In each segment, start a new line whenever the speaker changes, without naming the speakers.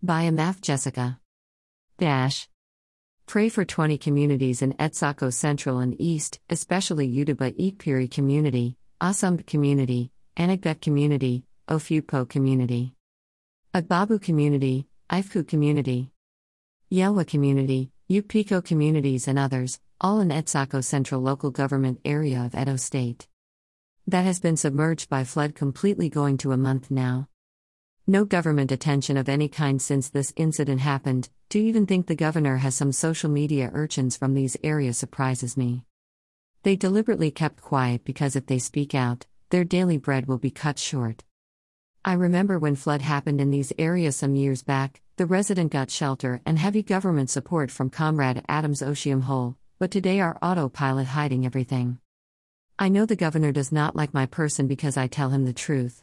By Amaf Jessica. Dash. Pray for 20 communities in Etsako Central and East, especially Yuduba Ikpiri Community, Asumb Community, Anegbette Community, Ofukpo Community, Agbabu Community, Ifeku Community, Yelwa Community, Upiko Communities, and others, all in Etsako Central Local Government Area of Edo State. That has been submerged by flood completely going to a month now. No government attention of any kind since this incident happened. To even think the governor has some social media urchins from these areas surprises me. They deliberately kept quiet because if they speak out, their daily bread will be cut short. I remember when flood happened in these areas some years back, the resident got shelter and heavy government support from Comrade Adams Oshiomhole, but today our autopilot hiding everything. I know the governor does not like my person because I tell him the truth.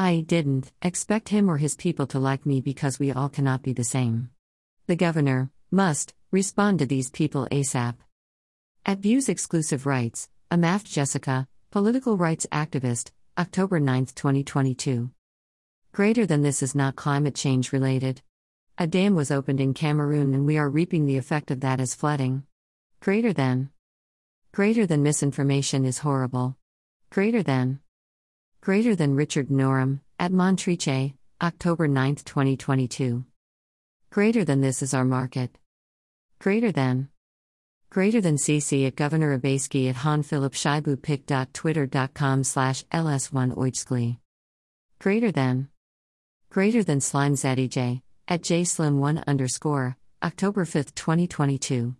I didn't expect him or his people to like me because we all cannot be the same. The governor must respond to these people ASAP. At Views Exclusive Rights, Amaf Jessica, political rights activist, October 9, 2022. Greater than this is not climate change related. A dam was opened in Cameroon and we are reaping the effect of that as flooding. Greater than. Greater than misinformation is horrible. Greater than. Greater than Richard Norum, at Montriche, October 9, 2022. Greater than this is our market. Greater than. Greater than CC at Governor Obaseki at Han Philip Shaibu Twitter.com slash ls1 oichskli. Greater than. Greater than Slime Zadij, at jslim1 underscore, October 5, 2022.